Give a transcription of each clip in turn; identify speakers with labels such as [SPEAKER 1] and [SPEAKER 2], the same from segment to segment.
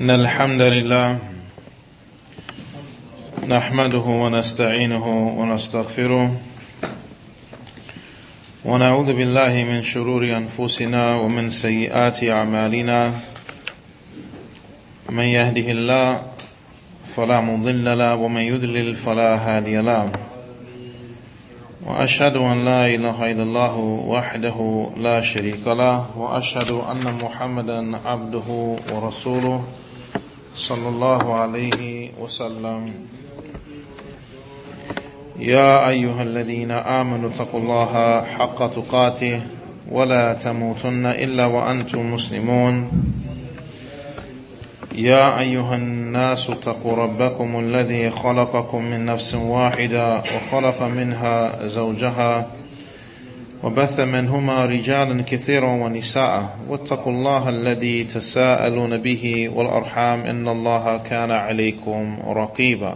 [SPEAKER 1] إن الحمد لله نحمده ونستعينه ونستغفره ونعوذ بالله من شرور أنفسنا ومن سيئات أعمالنا. من يهده الله فلا مضل له ومن يضلل فلا هادي له. وأشهد أن لا إله إلا الله وحده لا شريك له وأشهد أن محمدا عبده ورسوله. صلى الله عليه وسلم. يا أيها الذين آمنوا اتقوا الله حق تقاته ولا تموتن إلا وأنتم مسلمون. يا أيها الناس اتقوا ربكم الذي خلقكم من نفس واحدة وخلق منها زوجها وبث منهما رجالا كثيرا ونساء. واتقوا الله الذي تساءلون به والأرحام إن الله كان عليكم رقيبا.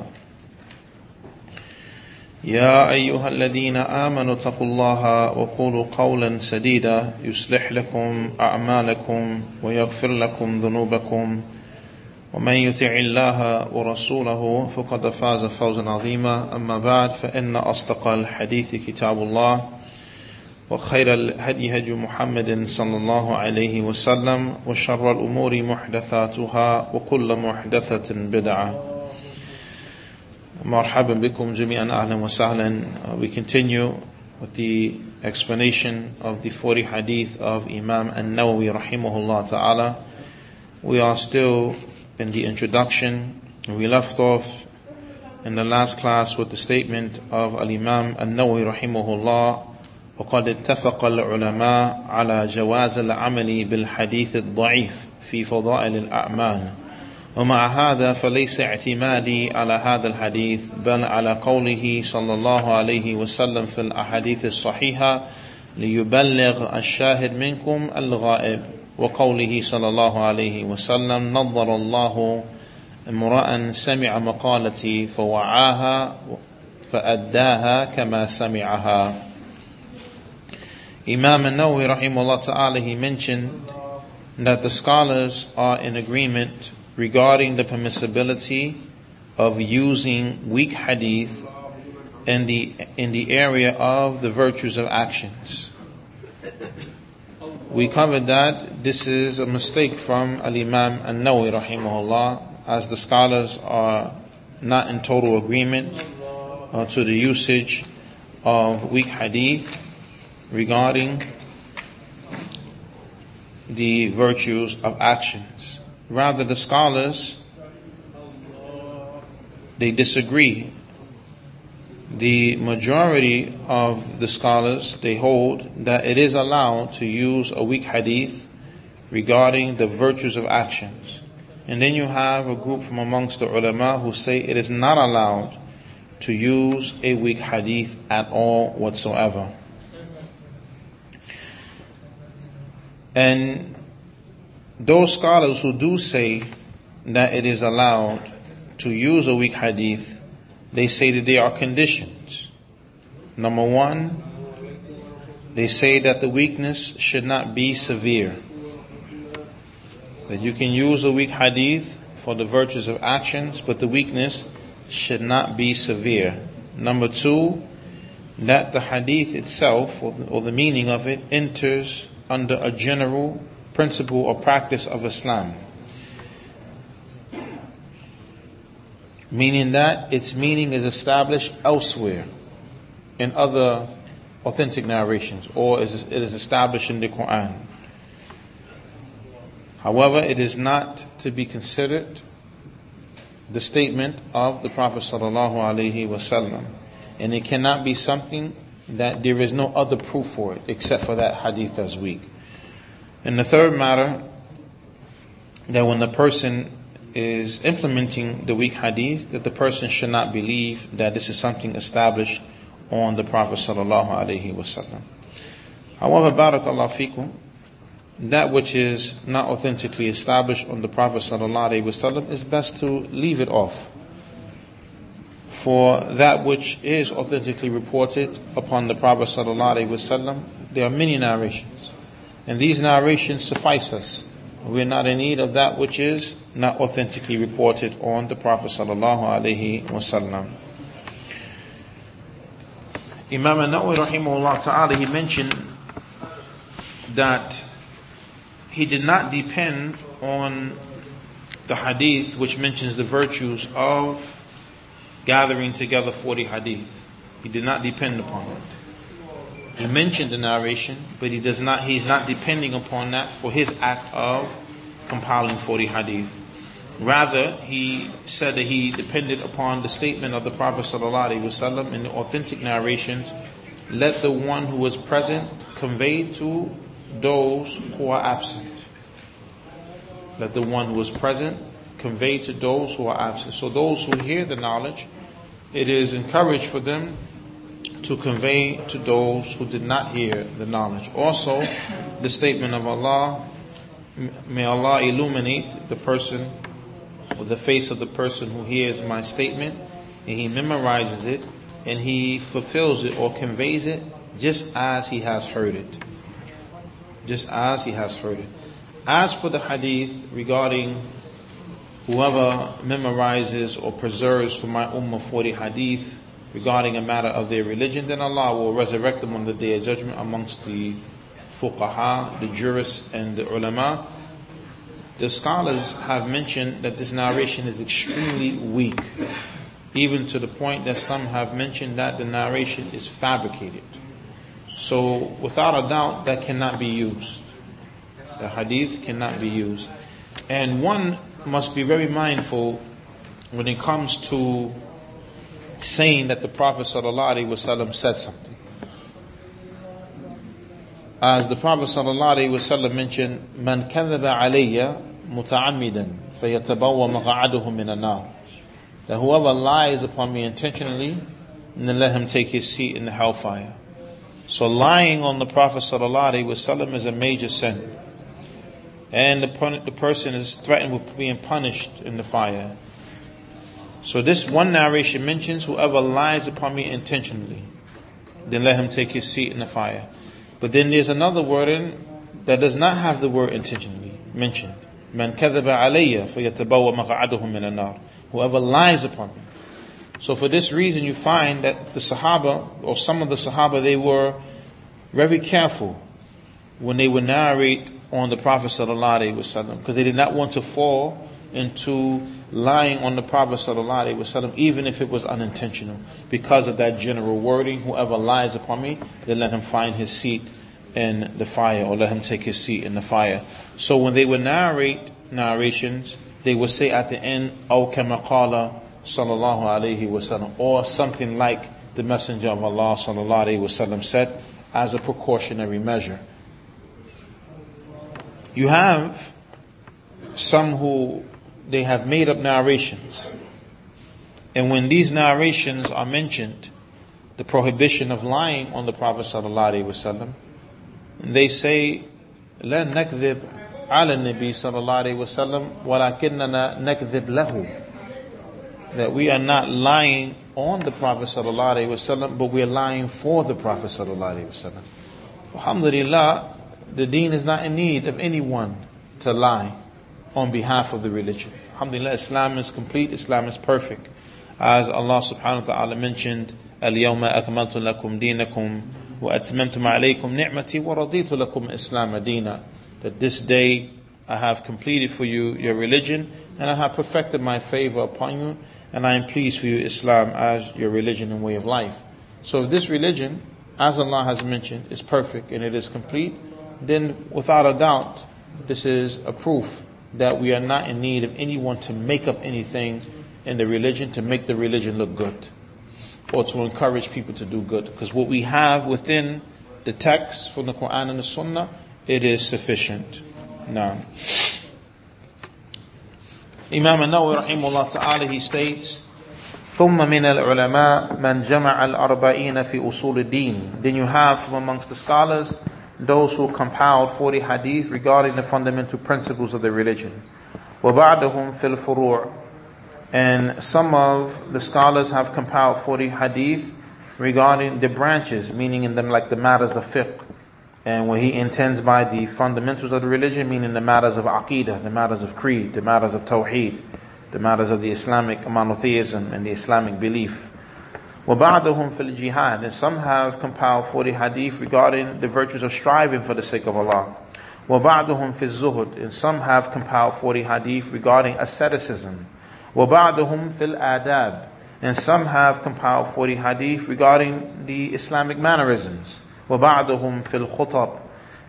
[SPEAKER 1] يا أيها الذين آمنوا اتقوا الله وقولوا قولا سديدا. يصلح لكم أعمالكم ويغفر لكم ذنوبكم. ومن يطع الله ورسوله فقد فاز فوزا عظيما. أما بعد فإن أصدق الحديث كتاب الله. وخير الهدي هدي محمد صلى الله عليه وسلم وشر الأمور محدثاتها وكل محدثة بدعة مرحبا بكم جميعا أهلا وسهلا We continue with the explanation of the 40 hadith of Imam An-Nawawi rahimahullah ta'ala We are still in the introduction we left off in the last class with the statement of Al-Imam An-Nawawi rahimahullah وقد اتفق العلماء على جواز العمل بالحديث الضعيف في فضائل الأعمال. ومع هذا فليس اعتمادي على هذا الحديث بل على قوله صلى الله عليه وسلم في الأحاديث الصحيحة ليبلغ الشاهد منكم الغائب. وقوله صلى الله عليه وسلم نظر الله امرأ سمع مقالتي فوعاها فأداها كما سمعها. Imam An-Nawawi rahimahullah ta'ala he mentioned that the scholars are in agreement regarding the permissibility of using weak hadith in the in the area of the virtues of actions. We covered that this is a mistake from Al-Imam An-Nawawi rahimahullah as the scholars are not in total agreement uh, to the usage of weak hadith regarding the virtues of actions. Rather, the scholars they disagree. The majority of the scholars they hold that it is allowed to use a weak hadith regarding the virtues of actions. And then you have a group from amongst the ulama who say it is not allowed to use a weak hadith at all whatsoever. And those scholars who do say that it is allowed to use a weak hadith, they say that there are conditions. Number one, they say that the weakness should not be severe. That you can use a weak hadith for the virtues of actions, but the weakness should not be severe. Number two, that the hadith itself, or the, or the meaning of it, enters under a general principle or practice of Islam. Meaning that its meaning is established elsewhere in other authentic narrations or it is established in the Quran. However, it is not to be considered the statement of the Prophet sallallahu and it cannot be something that there is no other proof for it except for that hadith as weak. And the third matter, that when the person is implementing the weak hadith, that the person should not believe that this is something established on the Prophet sallallahu alaihi wasallam. However, barakallahu fikum, that which is not authentically established on the Prophet sallallahu alaihi wasallam is best to leave it off for that which is authentically reported upon the Prophet sallallahu alaihi wasallam, there are many narrations, and these narrations suffice us We're not in need of that which is not authentically reported on the Prophet sallallahu alaihi wasallam. Imam An-Nawawi rahimahullah ta'ala, he mentioned that he did not depend on the hadith which mentions the virtues of gathering together 40 hadith. He did not depend upon it. He mentioned the narration, but he does not, he's not depending upon that for his act of compiling 40 hadith. Rather, he said that he depended upon the statement of the Prophet ﷺ in the authentic narrations, let the one who was present convey to those who are absent. Let the one who was present convey to those who are absent. So those who hear the knowledge, it is encouraged for them to convey to those who did not hear the knowledge. Also, the statement of Allah, may Allah illuminate the person or the face of the person who hears my statement and he memorizes it and he fulfills it or conveys it just as he has heard it. Just as he has heard it. As for the hadith regarding whoever memorizes or preserves for my ummah 40 hadith regarding a matter of their religion, then Allah will resurrect them on the day of judgment amongst the fuqaha, the jurists, and the ulama. The scholars have mentioned that this narration is extremely weak, even to the point that some have mentioned that the narration is fabricated. So, without a doubt, that cannot be used. The hadith cannot be used. And one must be very mindful when it comes to saying that the Prophet ﷺ said something. As the Prophet ﷺ mentioned, "Man كذب علي متعمدا فيتبوى مقعده من النار." That whoever lies upon me intentionally, then let him take his seat in the hellfire. So lying on the Prophet ﷺ is a major sin. And the, the person is threatened with being punished in the fire. So this one narration mentions whoever lies upon me intentionally, then let him take his seat in the fire. But then there's another word in that does not have the word intentionally mentioned. Man kadhaba alayya min an Whoever lies upon me. So for this reason you find that the Sahaba, or some of the Sahaba, they were very careful when they would narrate on the Prophet because they did not want to fall into lying on the Prophet ﷺ, even if it was unintentional. Because of that general wording, whoever lies upon me, then let him find his seat in the fire, or let him take his seat in the fire. So when they would narrate narrations, they would say at the end, oh, "O kamakala sallallahu alaihi wasallam," or something like the Messenger of Allah sallallahu alaihi wasallam said, as a precautionary measure. You have some who they have made up narrations. And when these narrations are mentioned, the prohibition of lying on the Prophet ﷺ, they say, لا نكذب على النبي صلى الله عليه وسلم ولكننا نكذب له that we are not lying on the Prophet ﷺ, but we are lying for the Prophet ﷺ. Alhamdulillah, the deen is not in need of anyone to lie on behalf of the religion. Alhamdulillah, Islam is complete, Islam is perfect. As Allah subhanahu wa ta'ala mentioned, اليوم أكملت لكم دينكم وأتممت عليكم نعمتي ورضيت لكم إسلام دينا That this day I have completed for you your religion and I have perfected my favor upon you and I am pleased for you Islam as your religion and way of life. So if this religion, as Allah has mentioned, is perfect and it is complete, then without a doubt, this is a proof that we are not in need of anyone to make up anything in the religion to make the religion look good or to encourage people to do good. Because what we have within the text from the Quran and the Sunnah, it is sufficient. Now, Imam An-Nawawi rahimahullah ta'ala, he states, ثم من العلماء من جمع الأربعين في أصول الدين. Then you have from amongst the scholars those who compiled 40 hadith regarding the fundamental principles of the religion. وَبَعْدَهُمْ فِي الْفُرُوعِ And some of the scholars have compiled 40 hadith regarding the branches, meaning in them like the matters of fiqh And what he intends by the fundamentals of the religion, meaning the matters of aqidah, the matters of creed, the matters of tawheed, the matters of the Islamic monotheism and the Islamic belief. وَبَعْدُهُمْ فِي الْجِهَادِ And some have compiled 40 hadith regarding the virtues of striving for the sake of Allah. وَبَعْدُهُمْ فِي الزُّهُدِ And some have compiled 40 hadith regarding asceticism. وَبَعْدُهُمْ فِي الْآدَابِ And some have compiled 40 hadith regarding the Islamic mannerisms. وَبَعْدُهُمْ فِي الْخُطَبِ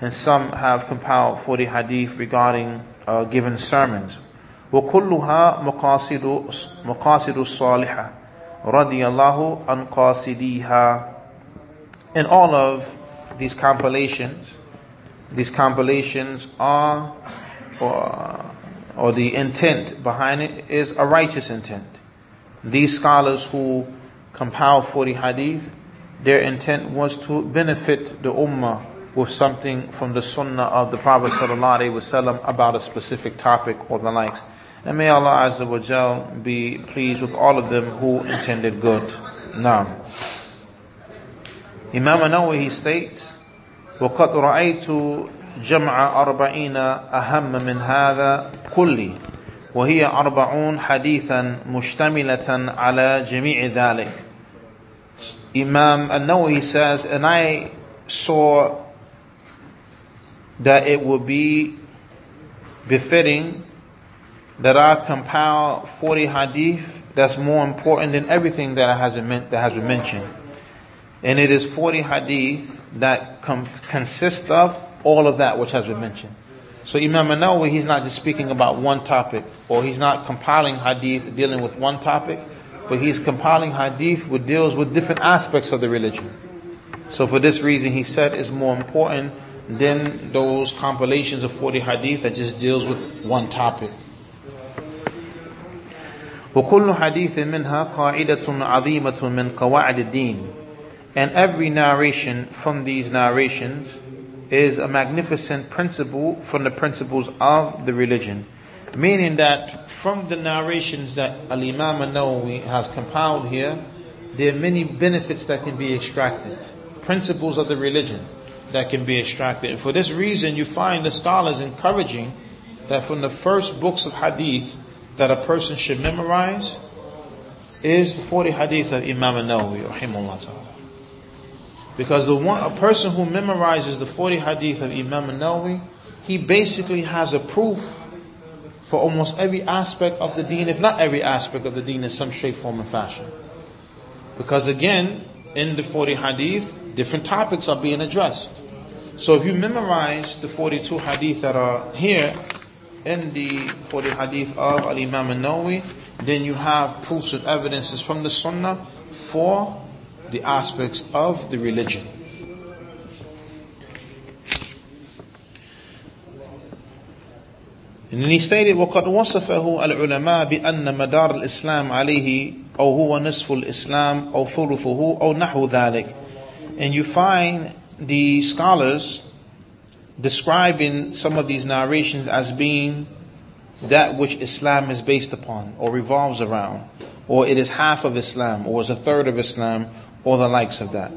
[SPEAKER 1] And some have compiled 40 hadith regarding uh, given sermons. وكلها مقاصد مقاصد الصالحة radiyallahu an qasidiha. In all of these compilations, these compilations are, or, or the intent behind it is a righteous intent. These scholars who compiled 40 hadith, their intent was to benefit the ummah with something from the sunnah of the Prophet ﷺ about a specific topic or the likes. And may Allah Azza wa Jal be pleased with all of them who intended good. Now, Imam Nawawi he states, وقد رأيت جمع أربعين أهم من هذا كله وهي أربعون حديثا مشتملة على جميع ذلك Imam An-Nawawi says, and I saw that it would be befitting that I compile 40 hadith that's more important than everything that has been, that has been mentioned. And it is 40 hadith that com- consist of all of that which has been mentioned. So Imam Nawawi, he's not just speaking about one topic, or he's not compiling hadith dealing with one topic, but he's compiling hadith which deals with different aspects of the religion. So for this reason, he said it's more important than those compilations of 40 hadith that just deals with one topic. وكل حديث منها قاعدة عظيمة من قواعد الدين and every narration from these narrations is a magnificent principle from the principles of the religion. Meaning that from the narrations that Al-Imam al-Nawawi has compiled here, there are many benefits that can be extracted. Principles of the religion that can be extracted. And for this reason, you find the scholars encouraging that from the first books of hadith that a person should memorize is the 40 hadith of Imam al-Nawawi, rahimahullah ta'ala. Because the one, a person who memorizes the 40 hadith of Imam al-Nawawi, he basically has a proof for almost every aspect of the deen, if not every aspect of the deen in some shape, form, and fashion. Because again, in the 40 hadith, different topics are being addressed. So if you memorize the 42 hadith that are here, in the for the hadith of Al Imam An-Nawawi, then you have proofs and evidences from the Sunnah for the aspects of the religion. And then he stated, وقد وصفه العلماء بأن مدار الإسلام عليه أو هو نصف الإسلام أو ثلثه أو نحو ذلك. And you find the scholars describing some of these narrations as being that which Islam is based upon or revolves around, or it is half of Islam, or is a third of Islam, or the likes of that.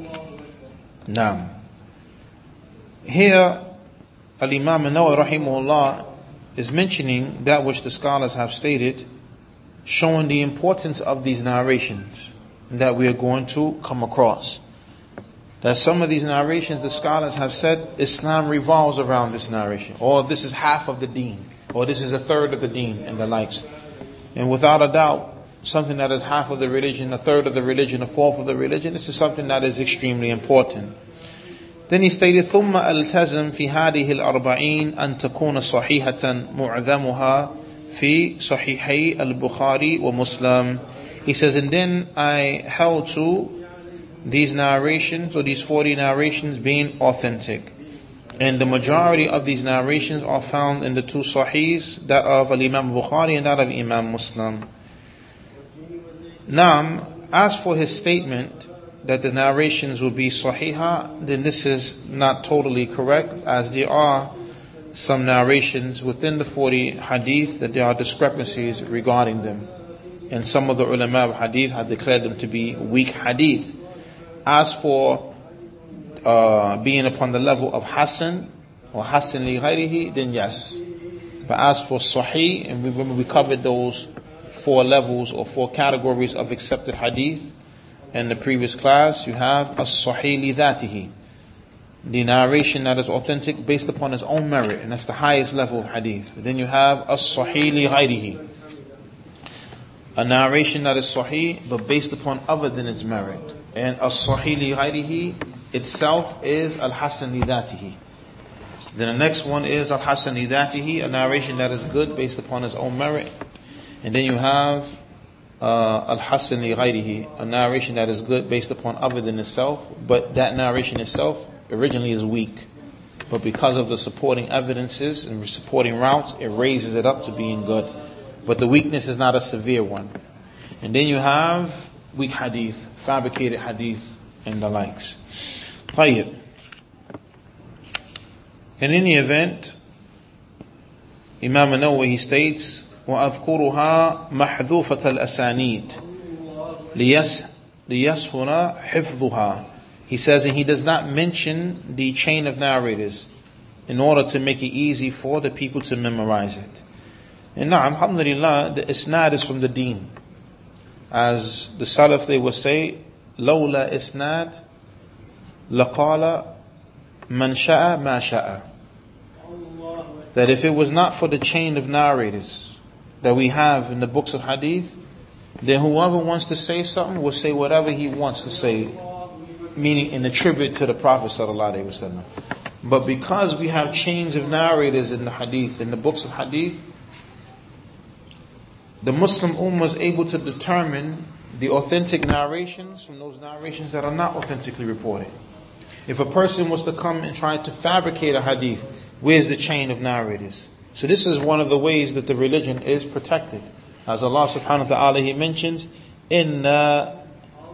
[SPEAKER 1] Now, here, Al Imam Nawawi rahimahullah is mentioning that which the scholars have stated, showing the importance of these narrations that we are going to come across that some of these narrations, the scholars have said Islam revolves around this narration, or this is half of the deen, or this is a third of the deen, and the likes. And without a doubt, something that is half of the religion, a third of the religion, a fourth of the religion, this is something that is extremely important. Then he stated, ثم التزم في هذه الأربعين أن تكون صحيحة معظمها في صحيحي البخاري ومسلم. He says, and then I held to these narrations or these 40 narrations being authentic. And the majority of these narrations are found in the two Sahihs, that of Imam Bukhari and that of Imam Muslim. Now, as for his statement that the narrations will be Sahiha, then this is not totally correct, as there are some narrations within the 40 hadith that there are discrepancies regarding them. And some of the ulama of hadith have declared them to be weak hadith. As for uh, being upon the level of Hassan or Hassan li ghayrihi, then yes. But as for Sahih, and remember we covered those four levels or four categories of accepted hadith in the previous class, you have as-Sahih li dhatihi. The narration that is authentic based upon its own merit, and that's the highest level of hadith. Then you have as-Sahih li. A narration that is Sahih, but based upon other than its merit. And as-Sahih li ghayrihi itself is al-Hasan li dhatihi. Then the next one is Al-Hasan li dhatihi, a narration that is good based upon his own merit. And then you have uh, Al-Hasan li Ghayrihi, a narration that is good based upon other than itself, but that narration itself originally is weak. But because of the supporting evidences and supporting routes, it raises it up to being good. But the weakness is not a severe one. And then you have weak hadith, fabricated hadith, and the likes. طيب. In any event, Imam Nawawi he states, وأذكرها محذوفة الأسانيد ليس ليسهل حفظها. He says, and he does not mention the chain of narrators in order to make it easy for the people to memorize it. And now, alhamdulillah, the isnad is from the deen. As the Salaf, they would say, لولا isnad لقال man sha'a ma sha'a. That if it was not for the chain of narrators that we have in the books of hadith, then whoever wants to say something will say whatever he wants to say, meaning in a tribute to the Prophet sallallahu alaihi wasallam. But because we have chains of narrators in the hadith, in the books of hadith, the Muslim Ummah is able to determine the authentic narrations from those narrations that are not authentically reported. If a person was to come and try to fabricate a hadith, where's the chain of narrators? So this is one of the ways that the religion is protected. As Allah subhanahu wa ta'ala, He mentions, Inna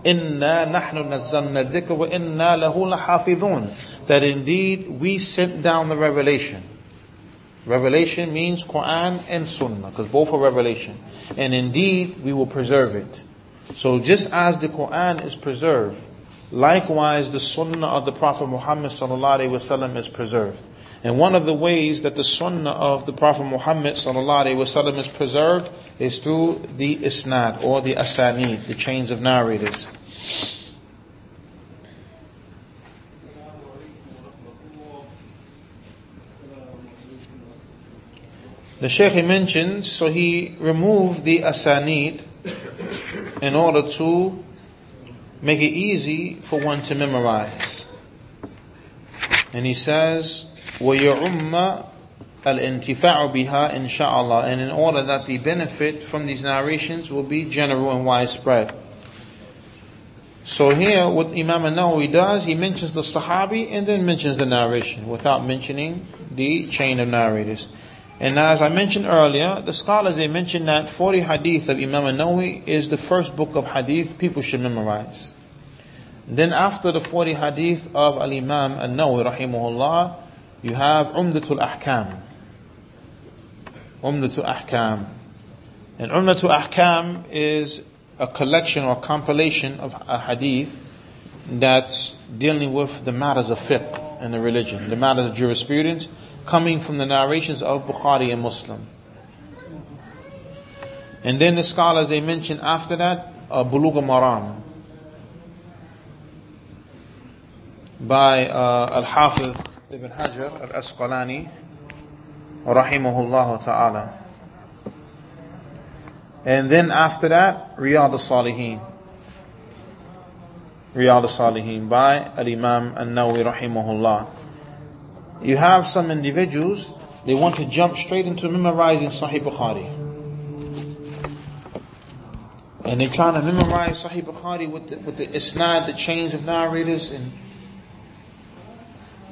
[SPEAKER 1] Inna nahnu nazzalna wa inna lahu lahafidhun. That indeed we sent down the revelation. Revelation means Quran and Sunnah, because both are revelation. And indeed we will preserve it. So just as the Quran is preserved, Likewise, the sunnah of the Prophet Muhammad sallallahu is preserved. And one of the ways that the sunnah of the Prophet Muhammad sallallahu is preserved is through the isnad or the asanid, the chains of narrators. The Shaykh he mentions, so he removed the asanid in order to make it easy for one to memorize. And he says, وَيَعُمَّ الْإِنْتِفَاعُ بِهَا إِنْ شَاءَ اللَّهِ And in order that the benefit from these narrations will be general and widespread. So here, what Imam Nawawi does, he mentions the Sahabi and then mentions the narration without mentioning the chain of narrators. And as I mentioned earlier, the scholars they mention that 40 hadith of Imam Nawawi is the first book of hadith people should memorize. Then after the 40 hadith of Al Imam Al Nawawi rahimahullah, you have Umdatul Ahkam. Umdatul Ahkam. And Umdatul Ahkam is a collection or compilation of a hadith that's dealing with the matters of fiqh and the religion, the matters of jurisprudence coming from the narrations of Bukhari and Muslim. And then the scholars they mention after that uh, Bulugh Maram by uh, Al-Hafiz Ibn Hajar Al-Asqalani rahimahullah ta'ala. And then after that, Riyadh al-Salihin. Riyadh al-Salihin by Al-Imam Al-Nawawi rahimahullah you have some individuals, they want to jump straight into memorizing Sahih Bukhari. And they're trying to memorize Sahih Bukhari with the, with the isnad, the chains of narrators. And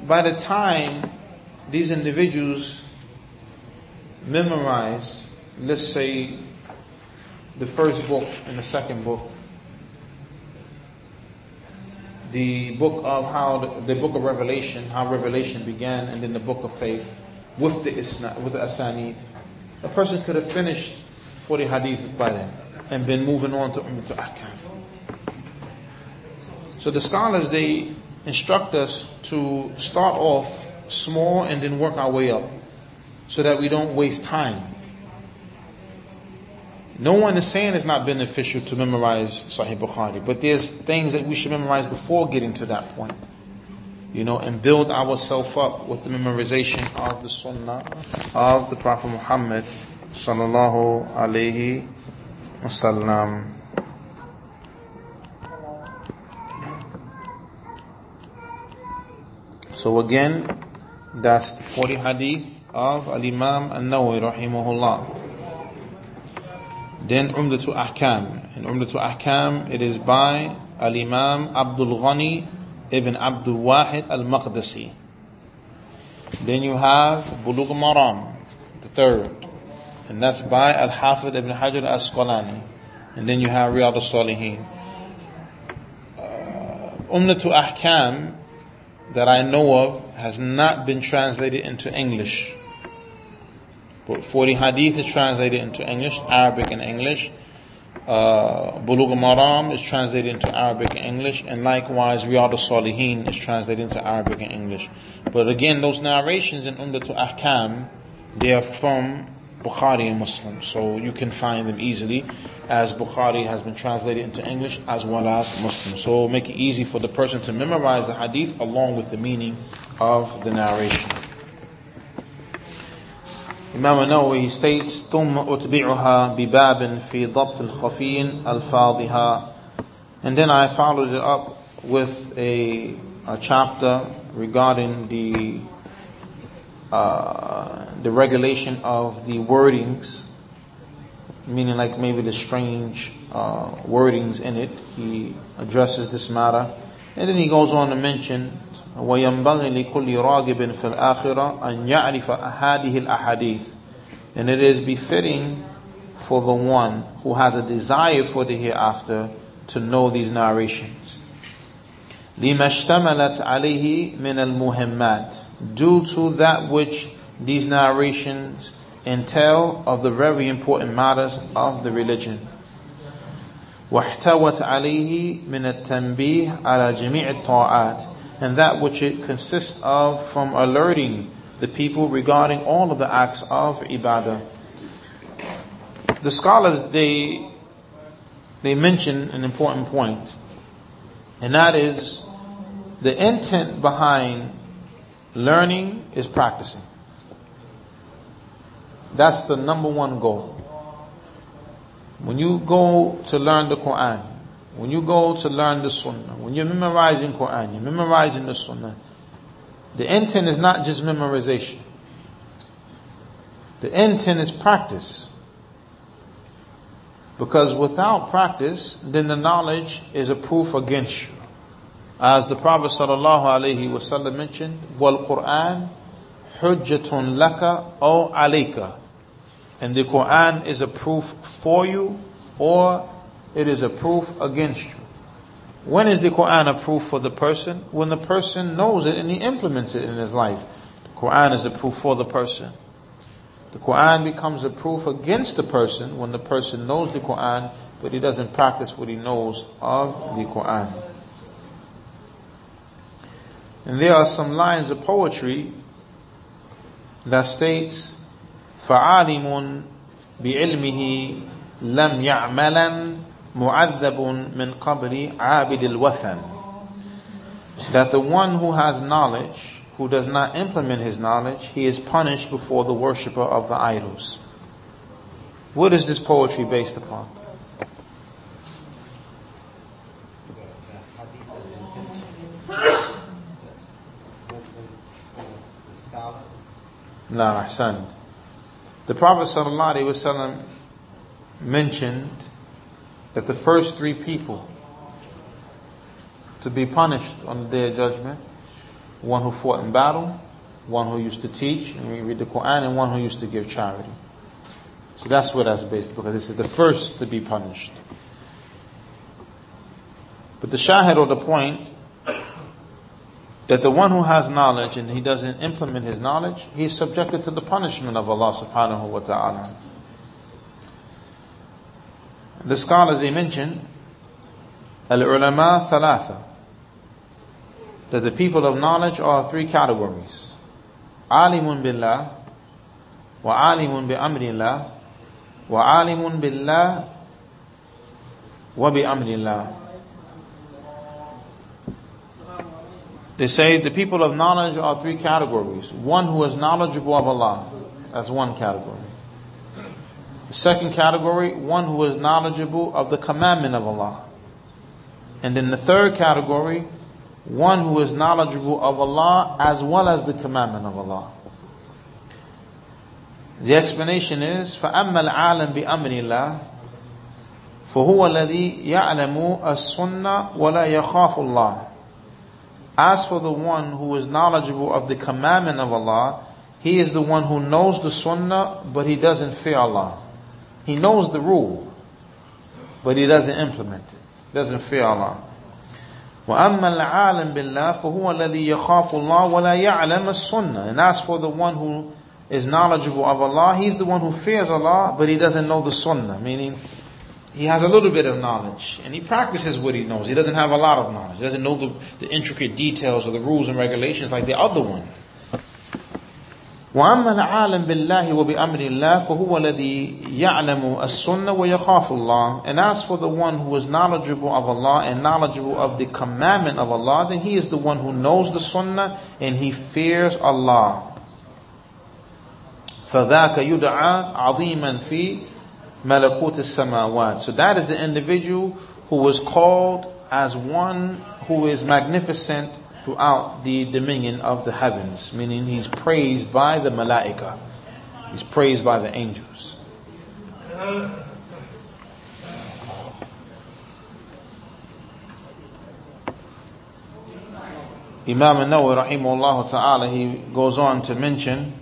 [SPEAKER 1] by the time these individuals memorize, let's say, the first book and the second book, the book of how the, the, book of Revelation, how Revelation began, and then the book of faith with the isna, with the asanid. A person could have finished 40 hadith by then and been moving on to Umm to. So the scholars they instruct us to start off small and then work our way up so that we don't waste time. No one is saying it's not beneficial to memorize Sahih Bukhari, but there's things that we should memorize before getting to that point. You know, and build ourselves up with the memorization of the Sunnah of the Prophet Muhammad sallallahu alaihi wasallam. So again, that's the 40 hadith of Al-Imam An-Nawawi rahimahullah. Then Umdatul Ahkam. In Umdatul Ahkam, it is by Al-Imam Abdul Ghani ibn Abdul Wahid Al-Maqdisi. Then you have Bulugh Maram, the third. And that's by Al-Hafid ibn Hajar Al-Asqalani. And then you have Riyad al-Salihin. Uh, Umdatul Ahkam that I know of has not been translated into English. But 40 hadith is translated into English, Arabic and English. Uh, Bulugh Maram is translated into Arabic and English, and likewise Riyad al-Salihin is translated into Arabic and English. But again, those narrations in Umdatul Ahkam, they are from Bukhari and Muslim, so you can find them easily, as Bukhari has been translated into English as well as Muslim. So make it easy for the person to memorize the hadith along with the meaning of the narration. Imam Nawawi states ثم أتبعها بباب في ضبط الخفي ألفاظها and then I followed it up with a, a chapter regarding the uh, the regulation of the wordings meaning like maybe the strange uh, wordings in it he addresses this matter and then he goes on to mention وينبغي لكل راغب في الآخرة أن يعرف هذه الأحاديث and it is befitting for the one who has a desire for the hereafter to know these narrations لما اشتملت عليه من المهمات due to that which these narrations entail of the very important matters of the religion واحتوت عليه من التنبيه على جميع الطاعات and that which it consists of from alerting the people regarding all of the acts of ibadah. The scholars, they, they mention an important point, and that is the intent behind learning is practicing. That's the number one goal. When you go to learn the Quran, when you go to learn the Sunnah, when you're memorizing Quran, you're memorizing the Sunnah, the intent is not just memorization. The intent is practice. Because without practice, then the knowledge is a proof against you. As the Prophet sallallahu alaihi wasallam mentioned, "Wal Quran hujjatun laka or alayka," and the Quran is a proof for you or it is a proof against you. When is the Quran a proof for the person? When the person knows it and he implements it in his life. The Quran is a proof for the person. The Quran becomes a proof against the person when the person knows the Quran, but he doesn't practice what he knows of the Quran. And there are some lines of poetry that states, فَعَالِمٌ بِعِلْمِهِ لَمْ يَعْمَلًا mu'adhabun min qabri abidil wathan. That the one who has knowledge, who does not implement his knowledge, he is punished before the worshipper of the idols. What is this poetry based upon? Nah, son. The Prophet ﷺ mentioned that the first three people to be punished on the day of judgment, one who fought in battle, one who used to teach and read the Quran, and one who used to give charity. So that's what that's based because this is the first to be punished. But the shahid or the point that the one who has knowledge and he doesn't implement his knowledge, he is subjected to the punishment of Allah subhanahu wa ta'ala. The scholars they mention al-ulama thalatha. that the people of knowledge are three categories. Alimun billah, wa alimun bi amrillah, wa alimun billah, wa bi amrillah. They say the people of knowledge are three categories. One who is knowledgeable of Allah. That's one category. The second category, one who is knowledgeable of the commandment of Allah. And in the third category, one who is knowledgeable of Allah as well as the commandment of Allah. The explanation is فَأَمَّا الْعَالَمْ بِأَمْرِ اللَّهِ فهو الذي يعلم السنة ولا يخاف الله. As for the one who is knowledgeable of the commandment of Allah, he is the one who knows the sunnah, but he doesn't fear Allah. He knows the rule, but he doesn't implement it. Doesn't fear Allah. وأما العالم بالله فهو الذي يخاف الله ولا يعلم السنة. And as for the one who is knowledgeable of Allah, he's the one who fears Allah, but he doesn't know the sunnah. Meaning, he has a little bit of knowledge and he practices what he knows. He doesn't have a lot of knowledge. He doesn't know the, the intricate details of the rules and regulations like the other one. وأما العالم بالله وبأمر الله فهو الذي يعلم السنة ويخاف الله and as for the one who is knowledgeable of Allah and knowledgeable of the commandment of Allah then he is the one who knows the sunnah and he fears Allah فذاك يدعى عظيما في ملكوت السماوات so that is the individual who was called as one who is magnificent throughout the dominion of the heavens, meaning he's praised by the malaika. He's praised by the angels. Imam an-Nawawi rahimahullah ta'ala, he goes on to mention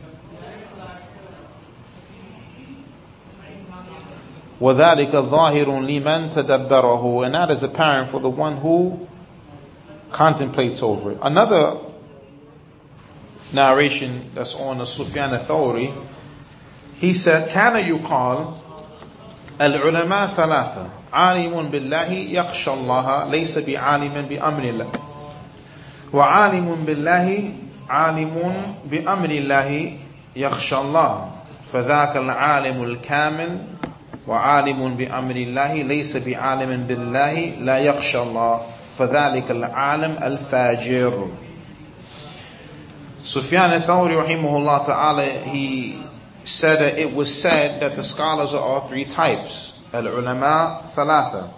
[SPEAKER 1] وذلك ظاهر لمن تدبره and that is apparent for the one who contemplates over it. Another narration that's on the Sufyan al-Thawri, he said, كان يقال العلماء ثلاثة عالم بالله يخشى الله ليس بعالم بأمر الله وعالم بالله عالم بأمر الله يخشى الله فذاك العالم الكامل وعالم بأمر الله ليس بعالم بالله لا يخشى الله فذلك العالم الفاجر Sufyan al-Thawri rahimahullah ta'ala, he said that it was said that the scholars are all three types. Al-ulama thalatha.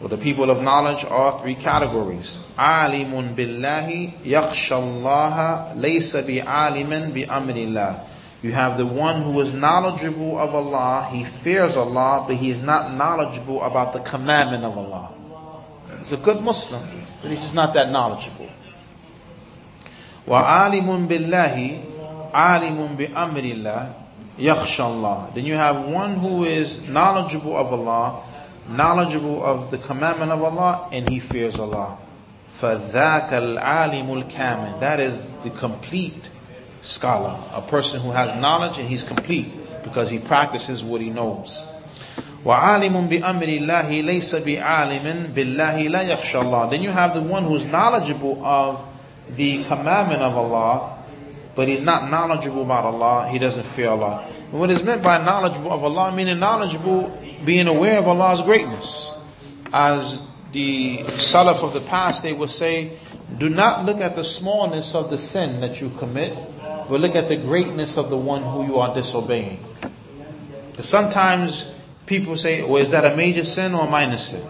[SPEAKER 1] Well, the people of knowledge are three categories. Alimun billahi yakhsha Allah laysa bi'aliman bi amrillah. You have the one who is knowledgeable of Allah, he fears Allah, but he is not knowledgeable about the commandment of Allah. He's a good Muslim, but he's just not that knowledgeable. وَعَالِمٌ بِاللَّهِ عَالِمٌ بِأَمْرِ اللَّهِ يَخْشَى اللَّهِ Then you have one who is knowledgeable of Allah, knowledgeable of the commandment of Allah, and he fears Allah. فَذَاكَ الْعَالِمُ الْكَامِلِ That is the complete scholar, a person who has knowledge and he's complete because he practices what he knows. وَعَالِمٌ بِأَمْرِ اللَّهِ لَيْسَ بِعَالِمٍ بِاللَّهِ لَا يَخْشَى اللَّهِ Then you have the one who's knowledgeable of the commandment of Allah, but he's not knowledgeable about Allah, he doesn't fear Allah. And what is meant by knowledgeable of Allah, meaning knowledgeable, being aware of Allah's greatness. As the Salaf of the past, they would say, do not look at the smallness of the sin that you commit, but look at the greatness of the one who you are disobeying. Because sometimes people say, well, is that a major sin or a minor sin?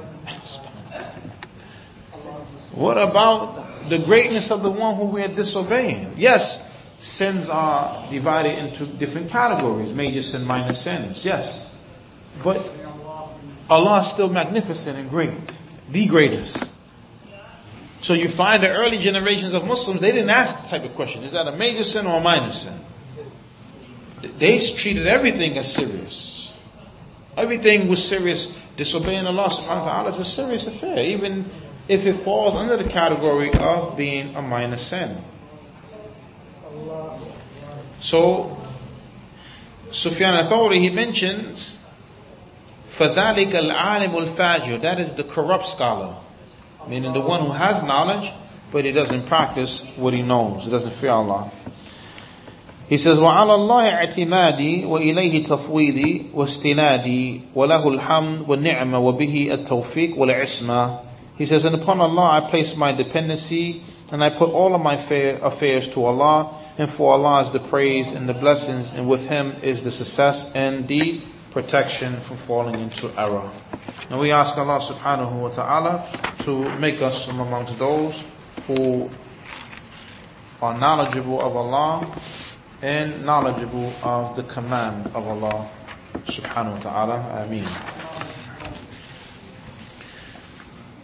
[SPEAKER 1] what about the greatness of the one who we are disobeying? Yes, sins are divided into different categories, major sin, minor sins, yes. But Allah is still magnificent and great, the greatest. So you find the early generations of Muslims, they didn't ask the type of question, is that a major sin or a minor sin? They treated everything as serious. Everything was serious. Disobeying Allah subhanahu wa ta'ala is a serious affair, even if it falls under the category of being a minor sin. So, Sufyan al-Thawri, he mentions, فَذَلِكَ الْعَالِمُ الْفَاجِرُ That is the corrupt scholar. Meaning the one who has knowledge, but he doesn't practice what he knows. He doesn't fear Allah. He says, وعلى الله اعتمادي وإليه تفويضي واستنادي وله الحمد والنعمة وبه التوفيق والعصمة. He says, and upon Allah I place my dependency and I put all of my affairs to Allah and for Allah is the praise and the blessings and with Him is the success and the protection from falling into error. And we ask Allah subhanahu wa ta'ala to make us from amongst those who are knowledgeable of Allah and knowledgeable of the command of Allah subhanahu wa ta'ala. Ameen.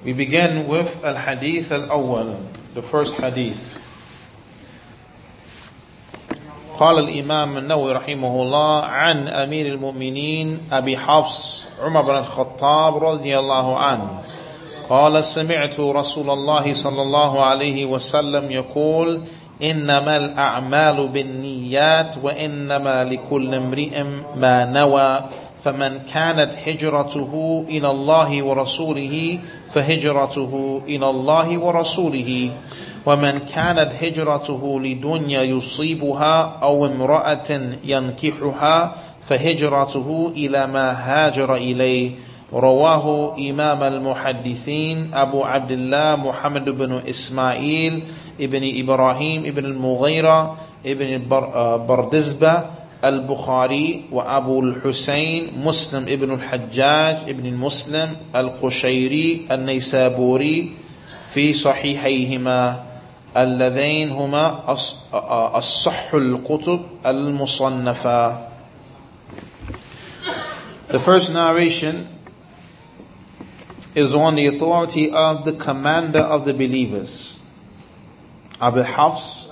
[SPEAKER 1] We begin with al-hadith al-awwal, the first hadith. قال الإمام النووي رحمه الله عن أمير المؤمنين أبي حفص عمر بن الخطاب رضي الله عنه قال سمعت رسول الله صلى الله عليه وسلم يقول إنما الأعمال بالنيات وإنما لكل امرئ ما نوى. فمن كانت هجرته إلى الله ورسوله فهجرته إلى الله ورسوله. ومن كانت هجرته لدنيا يصيبها أو امرأة ينكحها فهجرته إلى ما هاجر إليه. رواه إمام المحدثين أبو عبد الله محمد بن إسماعيل ابن إبراهيم ابن المغيرة ابن بردزبة البخاري وأبو الحسين مسلم ابن الحجاج ابن المسلم القشيري النيسابوري في صحيحيهما اللذين هما الصح الكتب المصنفة. The first narration is on the authority of the commander of the believers, Abu Hafs,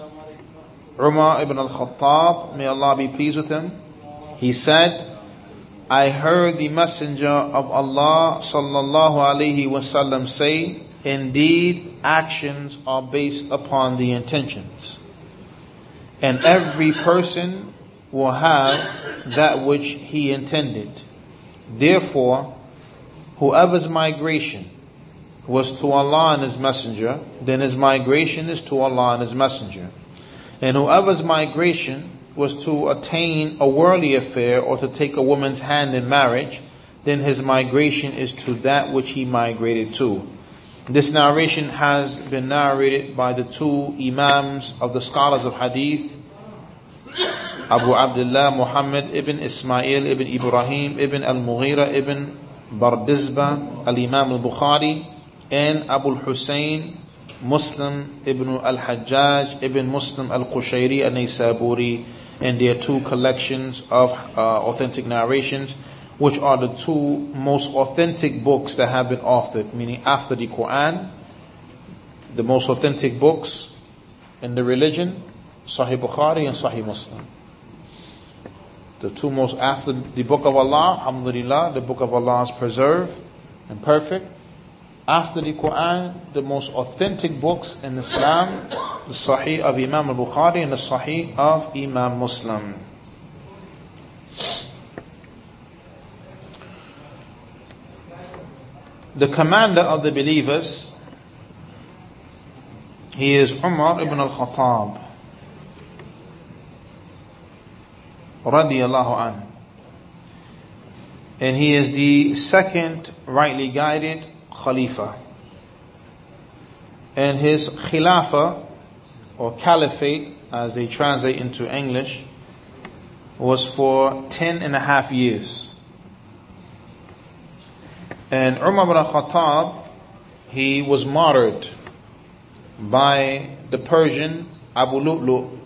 [SPEAKER 1] Umar ibn al-Khattab, may Allah be pleased with him. He said, I heard the messenger of Allah sallallahu alaihi wasallam say, indeed actions are based upon the intentions. And every person will have that which he intended. Therefore, whoever's migration was to Allah and His Messenger, then his migration is to Allah and His Messenger. And whoever's migration was to attain a worldly affair or to take a woman's hand in marriage, then his migration is to that which he migrated to. This narration has been narrated by the two Imams of the scholars of Hadith, Abu Abdullah Muhammad ibn Ismail ibn Ibrahim ibn al-Mughira ibn Bardizba, al-Imam al-Bukhari, and Abu Hussein, Muslim ibn al-Hajjaj ibn Muslim al-Qushayri al-Naysaburi, and their two collections of uh, authentic narrations, which are the two most authentic books that have been authored, meaning after the Quran, the most authentic books in the religion, Sahih Bukhari and Sahih Muslim. The two most after the book of Allah, Alhamdulillah, the book of Allah is preserved and perfect. After the Quran, the most authentic books in Islam, the Sahih of Imam al-Bukhari and the Sahih of Imam Muslim. The commander of the believers, he is Umar ibn radiallahu an. And he is the second rightly guided Khalifa. And his Khilafah, or Caliphate, as they translate into English, was for ten and a half years. And Umar ibn Khattab, he was martyred by the Persian Abu Lu'lu'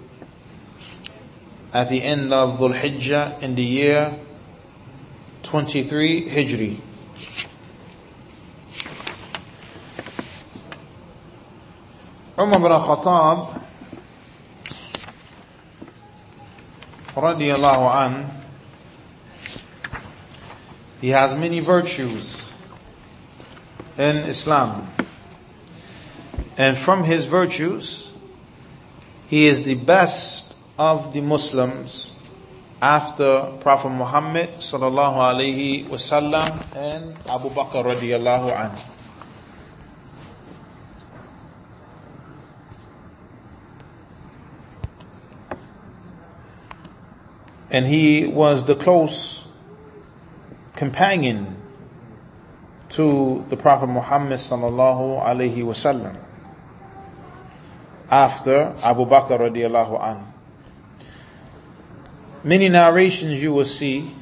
[SPEAKER 1] at the end of Dhul Hijjah in the year 23 Hijri. Umar bin Khattab radiallahu an he has many virtues in Islam and from his virtues he is the best of the Muslims after Prophet Muhammad sallallahu alaihi wasallam and Abu Bakr radiallahu anhu. And he was the close companion to the Prophet Muhammad sallallahu alaihi wasallam after Abu Bakr radiallahu anhu. Many narrations you will see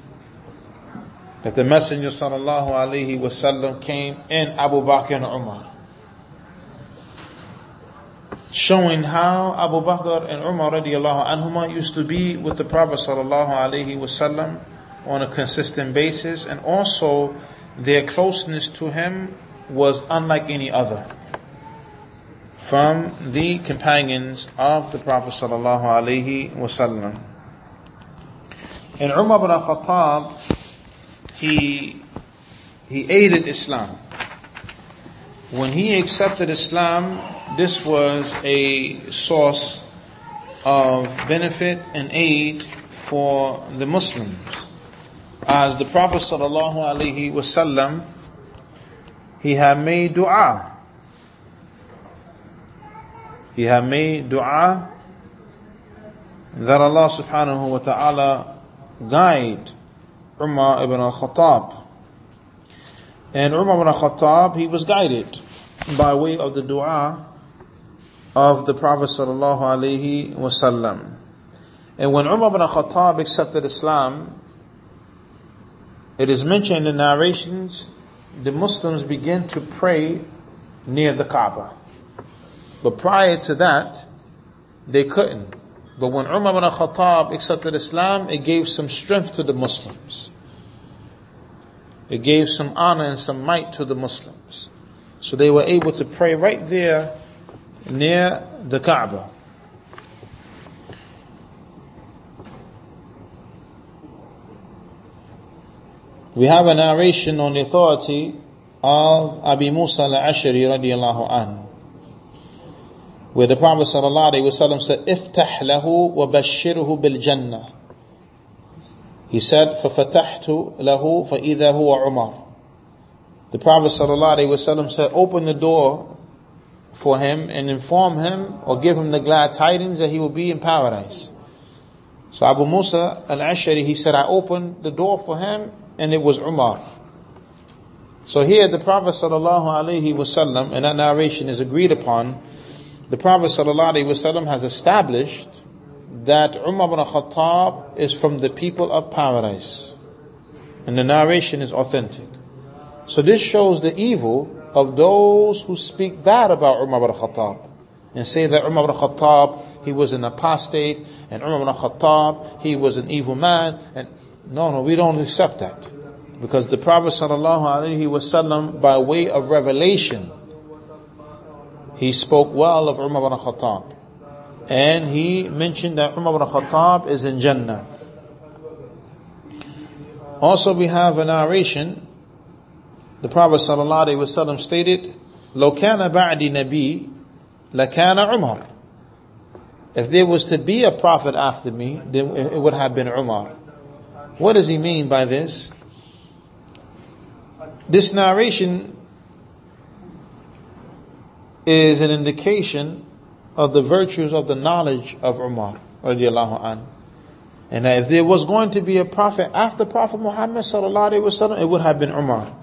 [SPEAKER 1] that the Messenger sallallahu alaihi wasallam came in Abu Bakr and Umar showing how Abu Bakr and Umar radiallahu anhuma used to be with the Prophet sallallahu alaihi wasallam on a consistent basis and also their closeness to him was unlike any other from the companions of the Prophet sallallahu alaihi wasallam. And Umar ibn Khattab, he he aided Islam. When he accepted Islam, this was a source of benefit and aid for the Muslims as the Prophet sallallahu alaihi wasallam, he had made dua. He had made dua that Allah subhanahu wa ta'ala guide Umar ibn al-Khattab. And Umar ibn al-Khattab, he was guided by way of the dua of the Prophet sallallahu alaihi wasallam. And when Umar ibn al-Khattab accepted Islam, it is mentioned in narrations, the Muslims began to pray near the Kaaba. But prior to that, they couldn't. But when Umar ibn Khattab accepted Islam, it gave some strength to the Muslims. It gave some honor and some might to the Muslims. So they were able to pray right there near the Kaaba. We have a narration on the authority of Abi Musa al-Ashari radiallahu anhu. Where the Prophet sallallahu alayhi wa said, افتح له وبشره بالجنة. He said, ففتحت له فإذا هو عمر. The Prophet sallallahu alayhi wa said, open the door for him and inform him or give him the glad tidings that he will be in paradise. So Abu Musa al-Ashari, he said, I opened the door for him and it was Umar. So here the Prophet sallallahu alaihi wasallam, and that narration is agreed upon, the Prophet sallallahu alaihi wasallam has established that Umar ibn Khattab is from the people of paradise. And the narration is authentic. So this shows the evil of those who speak bad about Umar ibn Khattab and say that Umar ibn Khattab, he was an apostate, and Umar ibn Khattab, he was an evil man, and no, no, we don't accept that. Because the Prophet ﷺ, by way of revelation, he spoke well of Umar ibn Khattab. And he mentioned that Umar ibn Khattab is in Jannah. Also we have a narration, the Prophet ﷺ stated, لو كان بعد نبي لكان عمر. If there was to be a prophet after me, then it would have been Umar. What does he mean by this? This narration is an indication of the virtues of the knowledge of Umar radiallahu anh. And if there was going to be a prophet after Prophet Muhammad sallallahu alaihi wasallam, it would have been Umar.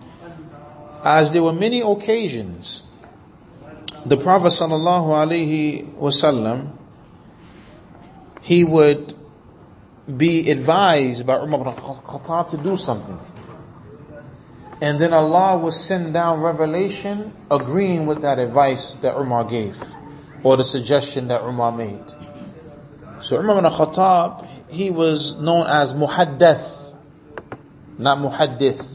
[SPEAKER 1] As there were many occasions, the Prophet sallallahu alaihi wasallam, he would be advised by Umar ibn Khattab to do something. And then Allah will send down revelation agreeing with that advice that Umar gave or the suggestion that Umar made. So Umar ibn Khattab, he was known as Muhaddath, not Muhaddith.